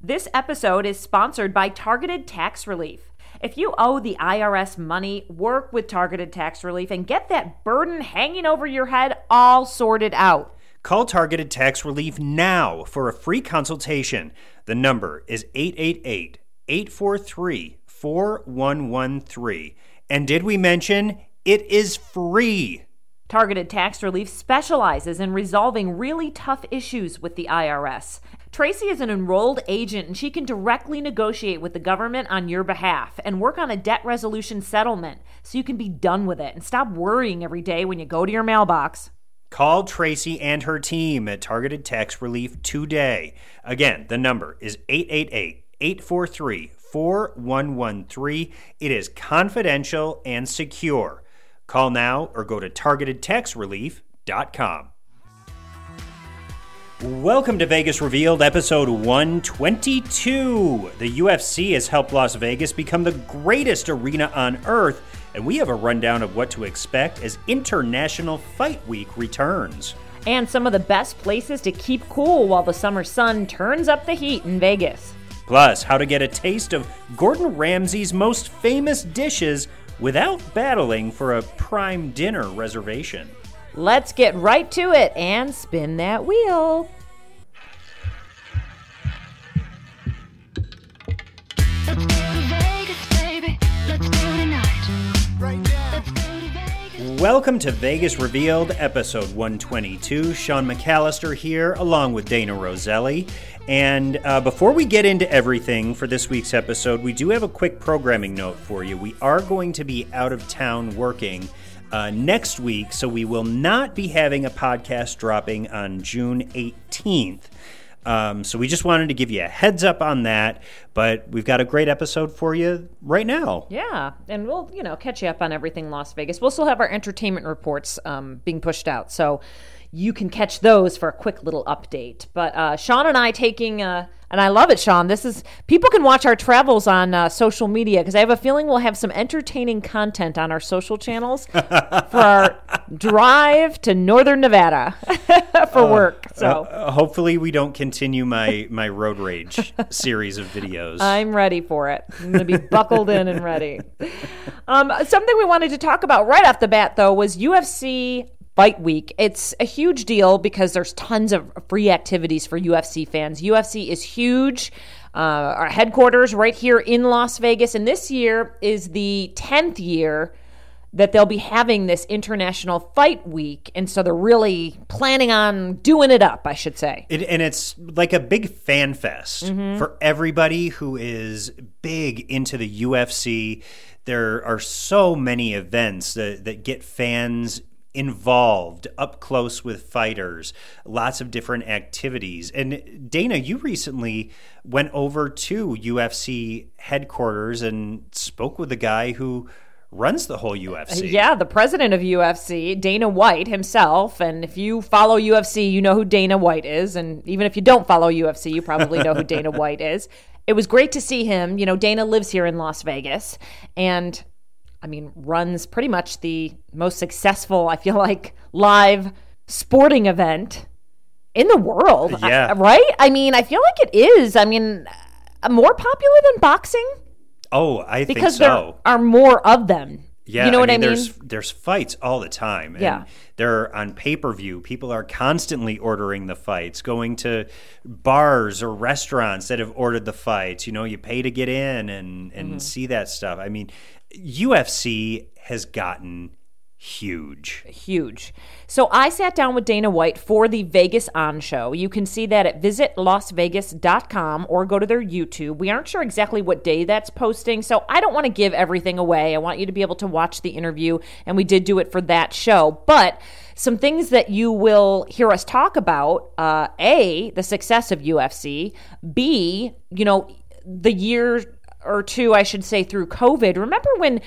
This episode is sponsored by Targeted Tax Relief. If you owe the IRS money, work with Targeted Tax Relief and get that burden hanging over your head all sorted out. Call Targeted Tax Relief now for a free consultation. The number is 888 843 4113. And did we mention it is free? Targeted Tax Relief specializes in resolving really tough issues with the IRS. Tracy is an enrolled agent and she can directly negotiate with the government on your behalf and work on a debt resolution settlement so you can be done with it and stop worrying every day when you go to your mailbox. Call Tracy and her team at Targeted Tax Relief today. Again, the number is 888 843 4113. It is confidential and secure. Call now or go to targetedtaxrelief.com. Welcome to Vegas Revealed, episode 122. The UFC has helped Las Vegas become the greatest arena on earth, and we have a rundown of what to expect as International Fight Week returns. And some of the best places to keep cool while the summer sun turns up the heat in Vegas. Plus, how to get a taste of Gordon Ramsay's most famous dishes without battling for a prime dinner reservation. Let's get right to it and spin that wheel. Let's go to Vegas, baby. Let's go tonight. Let's go to Vegas. Welcome to Vegas Revealed, episode 122. Sean McAllister here, along with Dana Roselli. And uh, before we get into everything for this week's episode, we do have a quick programming note for you. We are going to be out of town working uh, next week, so we will not be having a podcast dropping on June 18th. Um, so we just wanted to give you a heads up on that, but we've got a great episode for you right now. Yeah, and we'll you know catch you up on everything Las Vegas. We'll still have our entertainment reports um, being pushed out, so you can catch those for a quick little update. But uh, Sean and I taking, uh, and I love it, Sean. This is people can watch our travels on uh, social media because I have a feeling we'll have some entertaining content on our social channels for our drive to Northern Nevada for work. So. Uh, hopefully, we don't continue my my road rage series of videos. I'm ready for it. I'm going to be buckled in and ready. Um, something we wanted to talk about right off the bat, though, was UFC Fight Week. It's a huge deal because there's tons of free activities for UFC fans. UFC is huge. Uh, our headquarters right here in Las Vegas, and this year is the 10th year that they'll be having this International Fight Week, and so they're really planning on doing it up, I should say. It, and it's like a big fan fest Mm-hmm. for everybody who is big into the UFC. There are so many events that, that get fans involved up close with fighters, lots of different activities. And Dana, you recently went over to UFC headquarters and spoke with the guy who runs the whole UFC. Uh, yeah, the president of UFC, Dana White himself. And if you follow UFC, you know who Dana White is. And even if you don't follow UFC, you probably know who Dana White is. It was great to see him. You know, Dana lives here in Las Vegas and I mean, runs pretty much the most successful, I feel like, live sporting event in the world. Yeah. I- right? I mean, I feel like it is. I mean, uh, more popular than boxing Oh, I because think so. there are more of them. Yeah, you know what I mean? There's there's fights all the time. And Yeah. they're on pay per view. People are constantly ordering the fights, going to bars or restaurants that have ordered the fights. You know, you pay to get in and and Mm-hmm. see that stuff. I mean, UFC has gotten huge. huge. So I sat down with Dana White for the Vegas On Show. You can see that at visitlasvegas.com or go to their YouTube. We aren't sure exactly what day that's posting, so I don't want to give everything away. I want you to be able to watch the interview, and we did do it for that show. But some things that you will hear us talk about uh, A, the success of UFC, B, you know, the year or two, I should say, through COVID. Remember when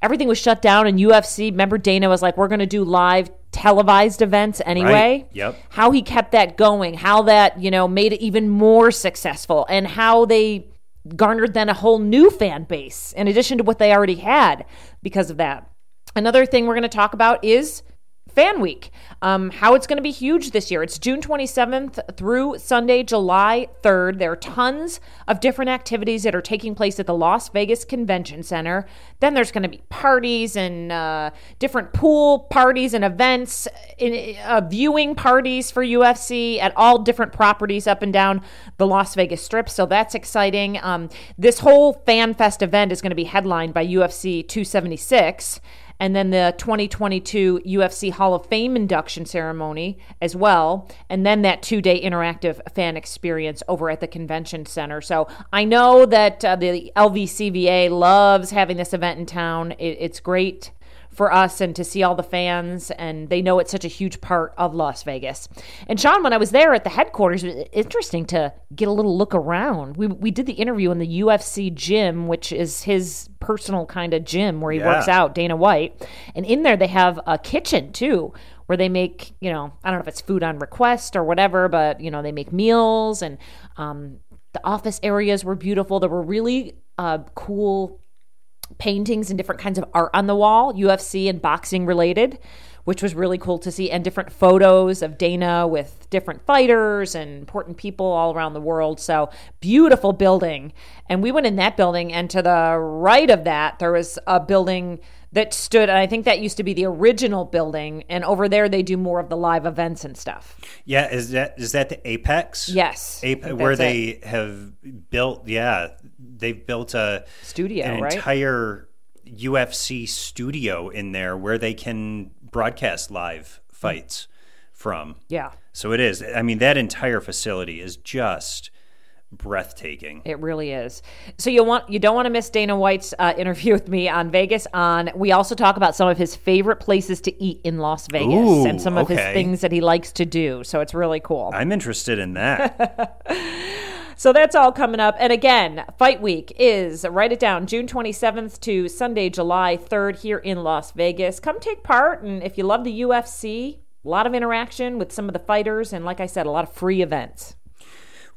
everything was shut down and UFC, remember Dana was like, we're going to do live televised events anyway? Right. Yep. How he kept that going, how that, you know, made it even more successful, and how they garnered then a whole new fan base in addition to what they already had because of that. Another thing we're going to talk about is Fan Week, um, how it's going to be huge this year. It's June 27th through Sunday, July 3rd. There are tons of different activities that are taking place at the Las Vegas Convention Center. Then there's going to be parties and uh, different pool parties and events, in, uh, viewing parties for UFC at all different properties up and down the Las Vegas Strip. So that's exciting. Um, this whole Fan Fest event is going to be headlined by UFC 276 and then the 2022 UFC Hall of Fame induction ceremony as well, and then that two day interactive fan experience over at the convention center. So I know that uh, the LVCVA loves having this event in town. It, it's great for us and to see all the fans and they know it's such a huge part of Las Vegas. And Sean, when I was there at the headquarters, it was interesting to get a little look around. We we did the interview in the UFC gym, which is his personal kind of gym where he Yeah. works out, Dana White. And in there they have a kitchen too. Where they make, you know, I don't know if it's food on request or whatever, but you know, they make meals and um, the office areas were beautiful. There were really uh, cool paintings and different kinds of art on the wall, UFC and boxing related, which was really cool to see, and different photos of Dana with different fighters and important people all around the world. So beautiful building. And we went in that building, and to the right of that, there was a building that stood, and I think that used to be the original building. And over there, they do more of the live events and stuff. Yeah, is that is that the Apex? Yes. I Ape, think where they have built. Yeah, they've built a Studio, an right? entire UFC studio in there where they can broadcast live fights from. Yeah. So it is. I mean, that entire facility is just breathtaking. It really is. So you want you don't want to miss Dana White's uh, interview with me on Vegas. On we also talk about some of his favorite places to eat in Las Vegas Ooh, and some of his things that he likes to do. So it's really cool. I'm interested in that. So that's all coming up. And again, Fight Week is write it down June 27th to Sunday, July 3rd here in Las Vegas. Come take part, and if you love the UFC, a lot of interaction with some of the fighters, and like I said, a lot of free events.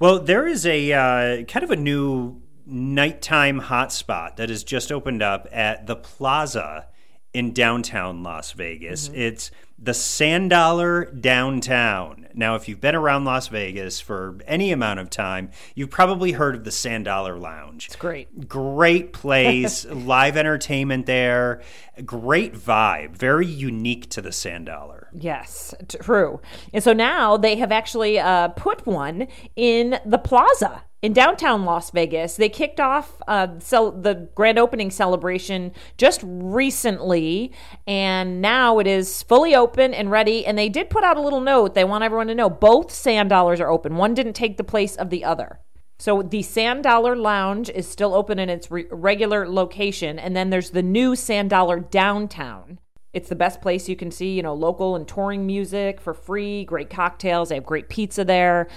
Well, there is a uh, kind of a new nighttime hotspot that has just opened up at the Plaza in downtown Las Vegas. It's the Sand Dollar Downtown. Now, if you've been around Las Vegas for any amount of time, you've probably heard of the Sand Dollar Lounge. It's great. Great place, live entertainment there, great vibe, very unique to the Sand Dollar. Yes, true. And so now they have actually uh, put one in the plaza in downtown Las Vegas. They kicked off uh, the grand opening celebration just recently, and now it is fully open and ready. And they did put out a little note. They want everyone to know both sand dollars are open. One didn't take the place of the other. So the Sand Dollar Lounge is still open in its re- regular location, and then there's the new Sand Dollar Downtown. It's the best place you can see, you know, local and touring music for free, great cocktails. They have great pizza there.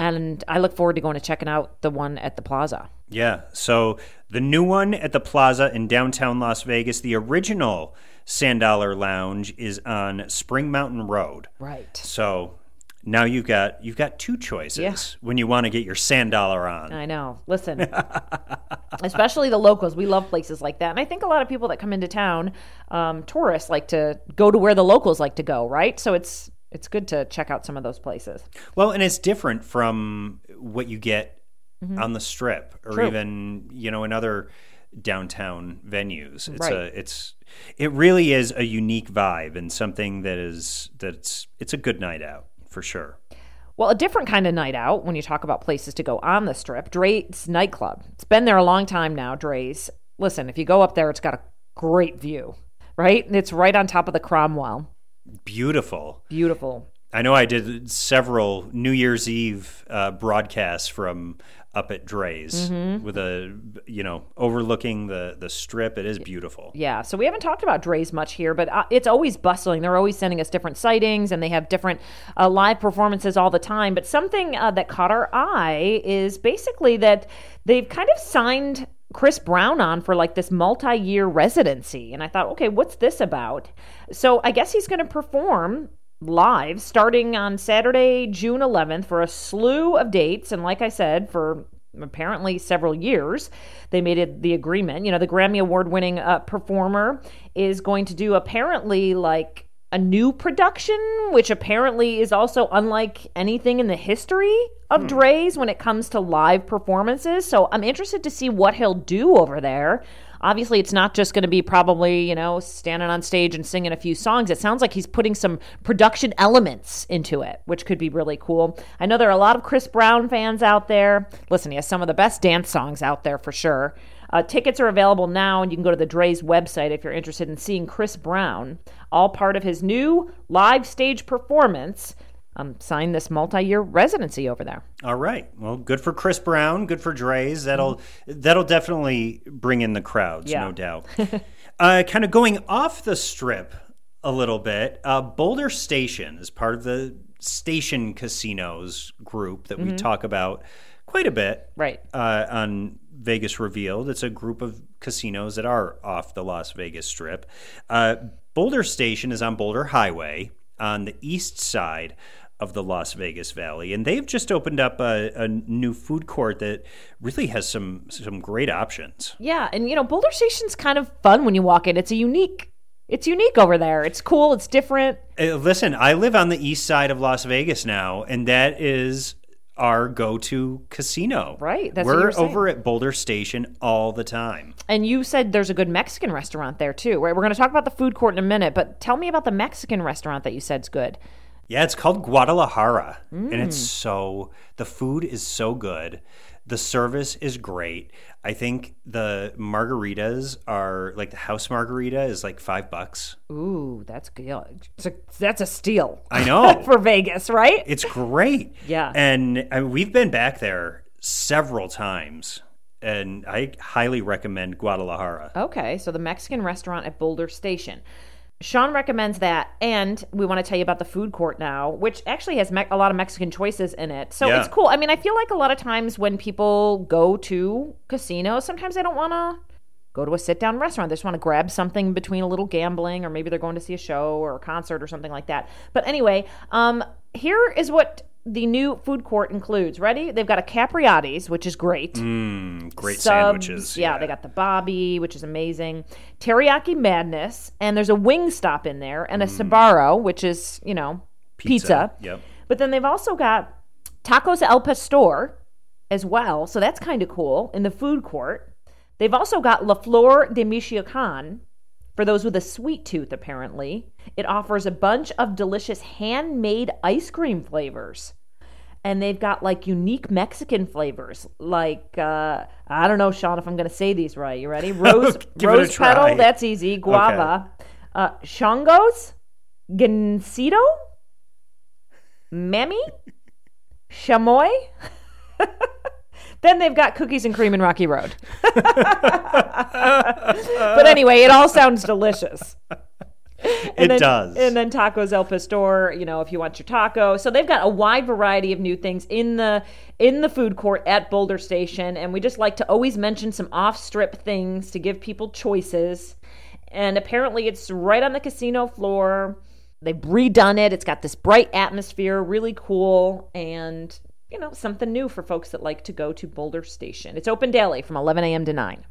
And I look forward to going to checking out the one at the plaza. Yeah. So the new one at the Plaza in downtown Las Vegas, the original Sand Dollar Lounge is on Spring Mountain Road. Right. So now you've got you've got two choices Yeah. when you want to get your sand dollar on. I know. Listen, especially the locals, we love places like that. And I think a lot of people that come into town, um, tourists, like to go to where the locals like to go, right? So it's it's good to check out some of those places. Well, and it's different from what you get on the strip or Mm-hmm. True. even, you know, in other downtown venues. It's Right. a it's it really is a unique vibe and something that is that's it's a good night out for sure. Well, a different kind of night out when you talk about places to go on the strip, Drai's nightclub. It's been there a long time now, Drai's. Listen, if you go up there, it's got a great view, right? It's right on top of the Cromwell. Beautiful. Beautiful. I know I did several New Year's Eve uh, broadcasts from up at Drai's Mm-hmm. with a you know overlooking the the strip. It is beautiful. Yeah, so we haven't talked about Drai's much here, but uh, it's always bustling. They're always sending us different sightings, and they have different uh, live performances all the time. But something uh, that caught our eye is basically that they've kind of signed Chris Brown on for like this multi year residency. And I thought, okay, what's this about? So I guess he's going to perform live starting on Saturday, June 11th for a slew of dates. And like I said, for apparently several years, they made it the agreement. You know, the Grammy Award winning uh, performer is going to do apparently like a new production, which apparently is also unlike anything in the history of hmm. Drai's when it comes to live performances. So I'm interested to see what he'll do over there. Obviously, it's not just going to be probably, you know, standing on stage and singing a few songs. It sounds like he's putting some production elements into it, which could be really cool. I know there are a lot of Chris Brown fans out there. Listen, he has some of the best dance songs out there for sure. Uh, tickets are available now, and you can go to the Drai's website if you're interested in seeing Chris Brown, all part of his new live stage performance. Um, sign this multi-year residency over there. All right. Well, good for Chris Brown. Good for Drai's. That'll that'll definitely bring in the crowds, Yeah. no doubt. uh, kind of going off the strip a little bit. Uh, Boulder Station is part of the Station Casinos group that we talk about quite a bit. Right. uh, on Vegas Revealed. It's a group of casinos that are off the Las Vegas Strip. Uh, Boulder Station is on Boulder Highway on the east side of the Las Vegas Valley, and they've just opened up a, a new food court that really has some some great options. Yeah, and you know, Boulder Station's kind of fun when you walk in. It's a unique. It's unique over there. It's cool. It's different. Uh, listen, I live on the east side of Las Vegas now, and that is our go-to casino. Right, that's what We're you were over at Boulder Station all the time. And you said there's a good Mexican restaurant there too, right? We're going to talk about the food court in a minute, but tell me about the Mexican restaurant that you said's good. Yeah, it's called Guadalajara, and it's Mm. so the food is so good. The service is great. I think the margaritas are like the house margarita is like five bucks. Ooh, that's good. It's a, that's a steal. I know. for Vegas, right? It's great. Yeah. and I mean, we've been back there several times, and I highly recommend Guadalajara. Okay, so the Mexican restaurant at Boulder Station. Sean recommends that, and we want to tell you about the food court now, which actually has me- a lot of Mexican choices in it. So Yeah. it's cool. I mean, I feel like a lot of times when people go to casinos, sometimes they don't want to go to a sit down restaurant. They just want to grab something between a little gambling, or maybe they're going to see a show or a concert or something like that. But anyway, um, here is what the new food court includes. Ready? They've got a Capriotti's, which is great. Mm, great Subs, sandwiches. Yeah, they got the Bobby, which is amazing. Teriyaki Madness, and there's a wing stop in there, and a Sbarro, which is, you know, pizza. Yep. But then they've also got Tacos El Pastor as well. So that's kind of cool in the food court. They've also got La Flor de Michoacan for those with a sweet tooth, apparently. It offers a bunch of delicious handmade ice cream flavors. And they've got like unique Mexican flavors, like uh, I don't know, Sean, if I'm going to say these right. You ready? Rose, rose petal, that's easy. Guava, uh, Chongos, Gansito, Mamey, Chamoy. then they've got cookies and cream in Rocky Road. but anyway, it all sounds delicious. And It then, does. And then tacos El Pastor, you know, if you want your taco. So they've got a wide variety of new things in the in the food court at Boulder Station, and we just like to always mention some off-strip things to give people choices. And apparently, it's right on the casino floor. They've redone it. It's got this bright atmosphere, really cool, and you know, something new for folks that like to go to Boulder Station. It's open daily from 11 a.m. to 9.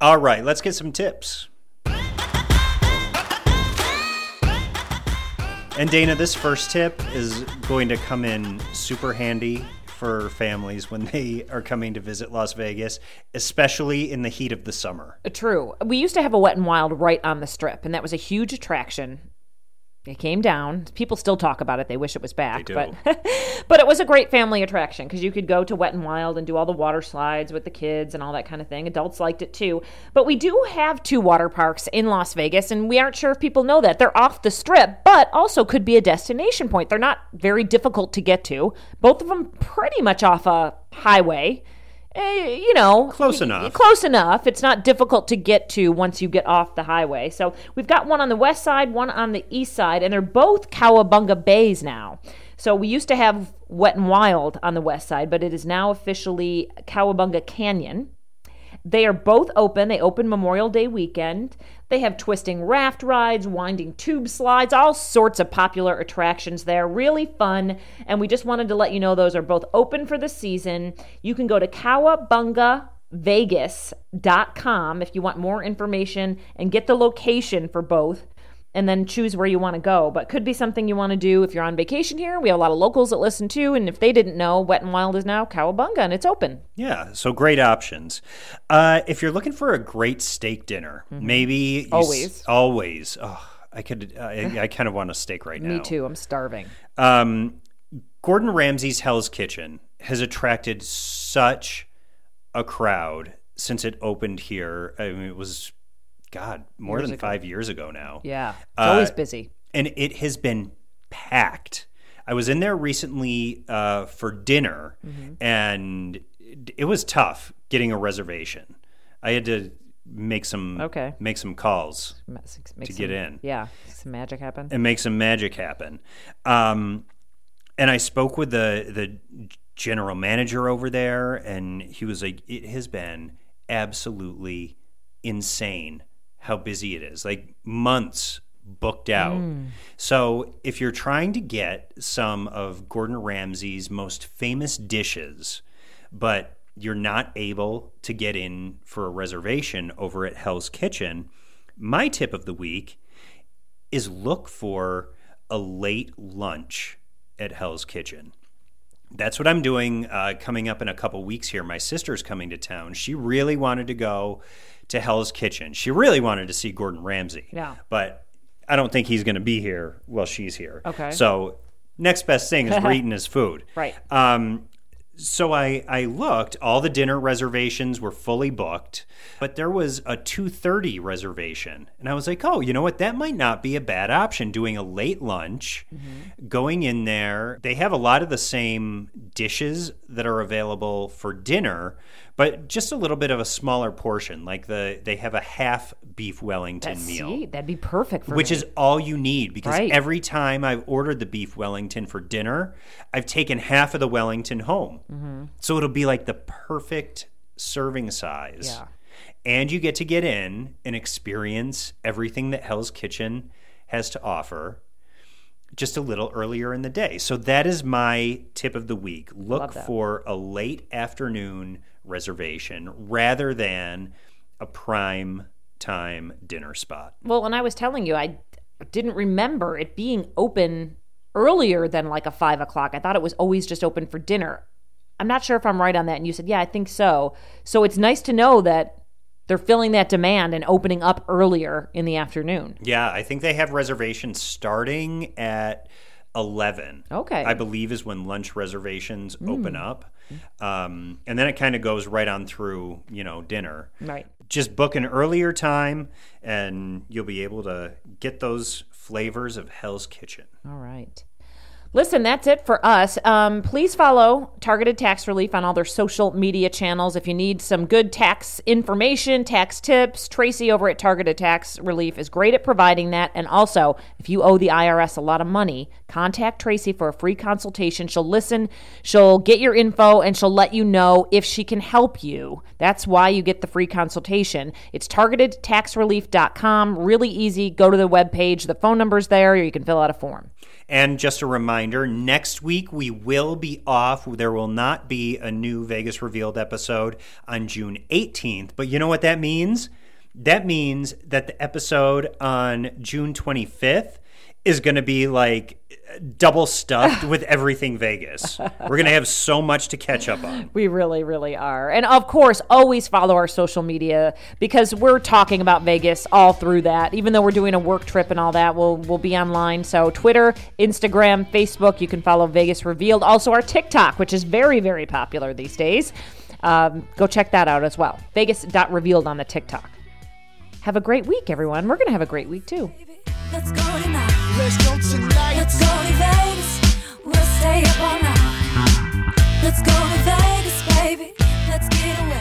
All right, let's get some tips. And Dana, this first tip is going to come in super handy for families when they are coming to visit Las Vegas, especially in the heat of the summer. True. We used to have a Wet and Wild right on the strip, and that was a huge attraction. It came down. People still talk about it. They wish it was back, but but it was a great family attraction because you could go to Wet and Wild and do all the water slides with the kids and all that kind of thing. Adults liked it too. But we do have two water parks in Las Vegas, and we aren't sure if people know that they're off the strip, but also could be a destination point. They're not very difficult to get to. Both of them pretty much off a highway. Eh, you know, Close enough. Close enough. It's not difficult to get to once you get off the highway. So we've got one on the west side, one on the east side, and they're both Cowabunga Bays now. So we used to have Wet and Wild on the west side, but it is now officially Cowabunga Canyon. They are both open. They open Memorial Day weekend. They have twisting raft rides, winding tube slides, all sorts of popular attractions there. Really fun. And we just wanted to let you know those are both open for the season. You can go to cowabungavegas.com if you want more information and get the location for both. And then choose where you want to go. But could be something you want to do if you're on vacation here. We have a lot of locals that listen to, and if they didn't know, Wet and Wild is now Cowabunga, and it's open. Yeah, so great options. Uh, if you're looking for a great steak dinner, maybe you s- Mm-hmm. Always. always. Oh, I could. I, I kind of want a steak right now. Me too. I'm starving. Um, Gordon Ramsay's Hell's Kitchen has attracted such a crowd since it opened here. I mean, it was, God, more Years than ago. five years ago now. Yeah, it's Uh, always busy. and it has been packed. I was in there recently uh, for dinner, Mm-hmm. and it- was tough getting a reservation. I had to make some Okay. make some calls Ma- make to some- get in Yeah, some magic happen. and make some magic happen. Um, and I spoke with the the general manager over there, and he was like, "It has been absolutely insane how busy it is. Like months booked out. Mm. So if you're trying to get some of Gordon Ramsay's most famous dishes, but you're not able to get in for a reservation over at Hell's Kitchen, my tip of the week is look for a late lunch at Hell's Kitchen. That's what I'm doing uh, coming up in a couple weeks here. My sister's coming to town. She really wanted to go to Hell's Kitchen. She really wanted to see Gordon Ramsay. Yeah. But I don't think he's going to be here while she's here. Okay. So next best thing is we're eating his food. Right. Um, so I, I looked. All the dinner reservations were fully booked, but there was a two thirty reservation, and I was like, "Oh, you know what? That might not be a bad option. Doing a late lunch, mm-hmm. going in there. They have a lot of the same dishes that are available for dinner, but just a little bit of a smaller portion. Like the they have a half beef Wellington That's- meal see, that'd be perfect for which me. is all you need because Right. every time I've ordered the beef Wellington for dinner, I've taken half of the Wellington home. Mm-hmm. So it'll be like the perfect serving size. Yeah. And you get to get in and experience everything that Hell's Kitchen has to offer just a little earlier in the day. So that is my tip of the week. Look for a late afternoon reservation rather than a prime time dinner spot. Well, and I was telling you, I didn't remember it being open earlier than like a five o'clock. I thought it was always just open for dinner. I'm not sure if I'm right on that. And you said, yeah, I think so. So it's nice to know that they're filling that demand and opening up earlier in the afternoon. Yeah, I think they have reservations starting at 11. Okay. I believe is when lunch reservations open up. Um, and then it kind of goes right on through, you know, dinner. Right. Just book an earlier time and you'll be able to get those flavors of Hell's Kitchen. All right. Listen, that's it for us. Um, please follow Targeted Tax Relief on all their social media channels. If you need some good tax information, tax tips, Tracy over at Targeted Tax Relief is great at providing that. And also, if you owe the IRS a lot of money, contact Tracy for a free consultation. She'll listen, she'll get your info, and she'll let you know if she can help you. That's why you get the free consultation. It's targetedtaxrelief.com. Really easy. Go to the webpage. The phone number's there, or you can fill out a form. And just a reminder next week we will be off. There will not be a new Vegas Revealed episode on June 18th. But you know what that means? That means that the episode on June 25th is going to be like double stuffed with everything Vegas. We're going to have so much to catch up on. We really, really are. And of course, always follow our social media because we're talking about Vegas all through that. Even though we're doing a work trip and all that, we'll we'll be online. So Twitter, Instagram, Facebook, you can follow Vegas Revealed. Also our TikTok, which is very, very popular these days. Um, go check that out as well. Vegas.revealed on the TikTok. Have a great week, everyone. We're gonna have a great week too. Let's go tonight. Let's go tonight. Let's go to Vegas. We'll stay up all night. Let's go to Vegas, baby. Let's get away.